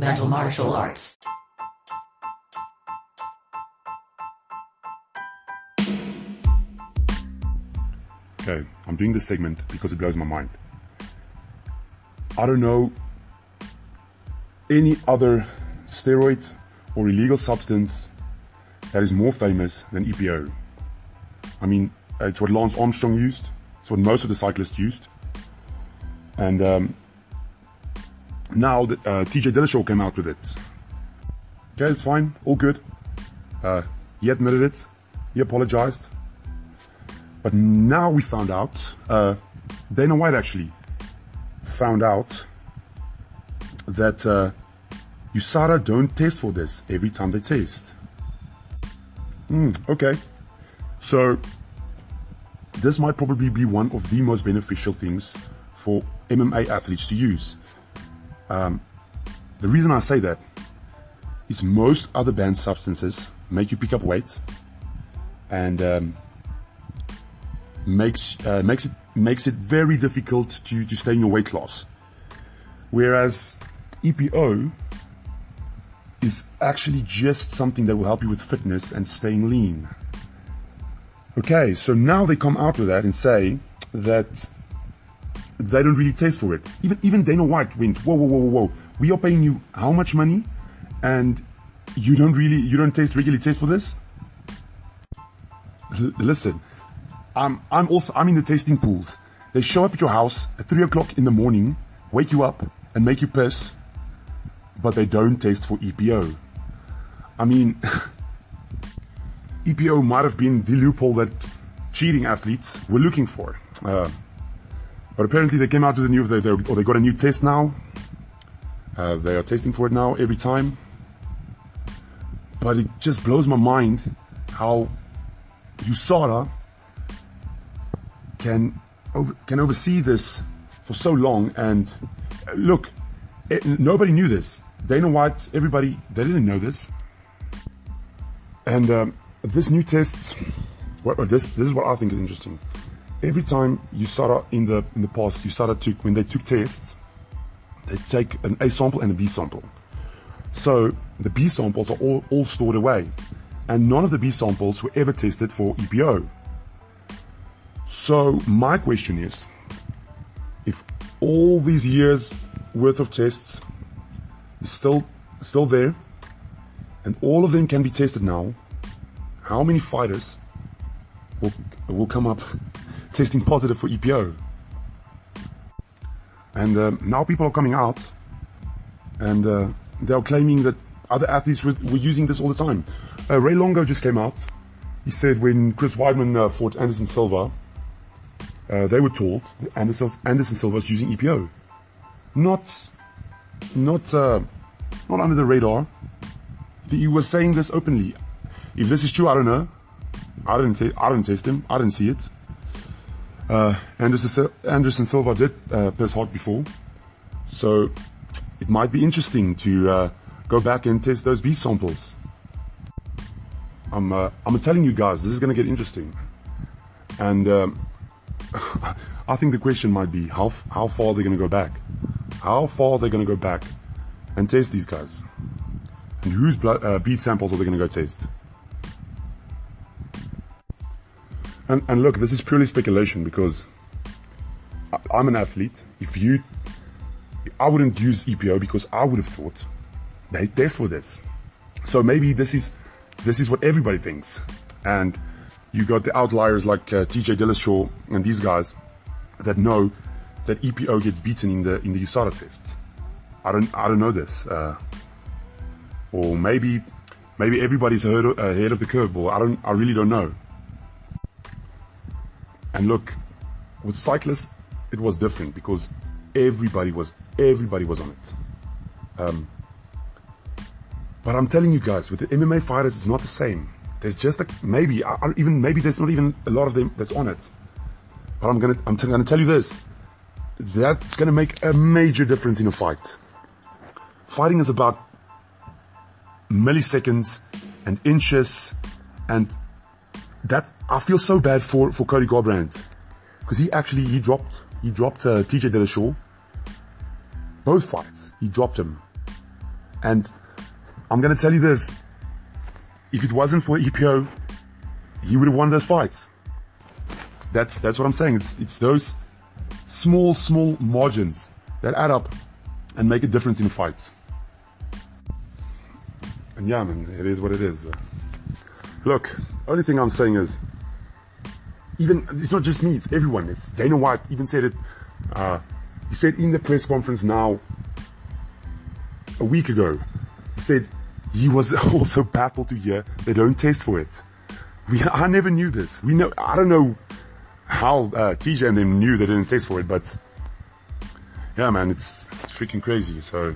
Mental Martial Arts. Okay, I'm doing this segment because it blows my mind. I don't know any other steroid or illegal substance that is more famous than EPO. I mean, it's what Lance Armstrong used. It's what most of the cyclists used. And um, now the, uh, TJ Dillashaw came out with it. Okay, it's fine, all good. Uh, he admitted it. He apologized. But now we found out, uh, Dana White actually found out that uh, USADA don't test for this every time they test. Hmm, okay. So this might probably be one of the most beneficial things for MMA athletes to use. Um, the reason I say that is most other banned substances make you pick up weight and um, makes uh, makes it makes it very difficult to to stay in your weight class. Whereas EPO is actually just something that will help you with fitness and staying lean. Okay, so now they come out with that and say that they don't really taste for it. Even even Dana White went, whoa, whoa, whoa, whoa. We are paying you how much money, and you don't really, you don't taste regularly taste for this. L- listen, I'm I'm also I'm in the tasting pools. They show up at your house at three o'clock in the morning, wake you up, and make you piss, but they don't taste for EPO. I mean, EPO might have been the loophole that cheating athletes were looking for. Uh, but apparently they came out with a new, they, or they got a new test now. Uh, they are testing for it now every time. But it just blows my mind how USADA can over, can oversee this for so long. And uh, look, it, nobody knew this. Dana White, everybody, they didn't know this. And um, this new test, this this is what I think is interesting. Every time you start in the in the past, you started to when they took tests, they take an A sample and a B sample. So the B samples are all, all stored away, and none of the B samples were ever tested for EPO. So my question is, if all these years worth of tests is still still there, and all of them can be tested now, how many fighters will will come up testing positive for EPO? And uh, now people are coming out, and uh, they are claiming that other athletes were, were using this all the time. Uh, Ray Longo just came out. He said when Chris Weidman uh, fought Anderson Silva, uh, they were told that Anderson, Anderson Silva was using EPO. Not, not, uh, not under the radar. He was saying this openly. If this is true, I don't know. I didn't say, I didn't test him. I didn't see it. Uh, Anderson, Anderson Silva did uh, piss hot before, so it might be interesting to uh, go back and test those B samples. I'm, uh, I'm telling you guys, this is going to get interesting, and um, I think the question might be how how far they're going to go back, how far they're going to go back and test these guys, and whose blood uh, samples are they going to go test. And, and look, this is purely speculation because I'm an athlete. If you, I wouldn't use EPO because I would have thought they test for this. So maybe this is, this is what everybody thinks. And you got the outliers like uh, TJ Dillashaw and these guys that know that EPO gets beaten in the, in the USADA tests. I don't, I don't know this. Uh, or maybe, maybe everybody's ahead ahead of the curveball. I don't, I really don't know. And look, with cyclists, it was different because everybody was, everybody was on it. Um, but I'm telling you guys, with the MMA fighters, it's not the same. There's just a, maybe, I, I, even, maybe there's not even a lot of them that's on it. But I'm gonna, I'm t- gonna tell you this. That's gonna make a major difference in a fight. Fighting is about milliseconds and inches and that I feel so bad for for Cody Garbrandt because he actually he dropped he dropped uh, TJ Dillashaw both fights he dropped him And I'm to tell you this. If it wasn't for EPO, he would have won those fights. That's, that's what I'm saying. It's, it's those small, small margins that add up and make a difference in fights. And yeah, man, it is what it is. Look, only thing I'm saying is, even, it's not just me, it's everyone. It's Dana White even said it, uh, he said in the press conference now, a week ago, he said he was also baffled to hear they don't test for it. We, I never knew this. We know, I don't know how, uh, TJ and them knew they didn't test for it, but yeah, man, it's, it's freaking crazy. So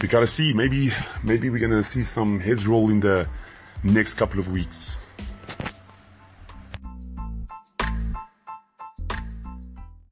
we gotta see. Maybe, maybe we're gonna see some heads roll in the next couple of weeks.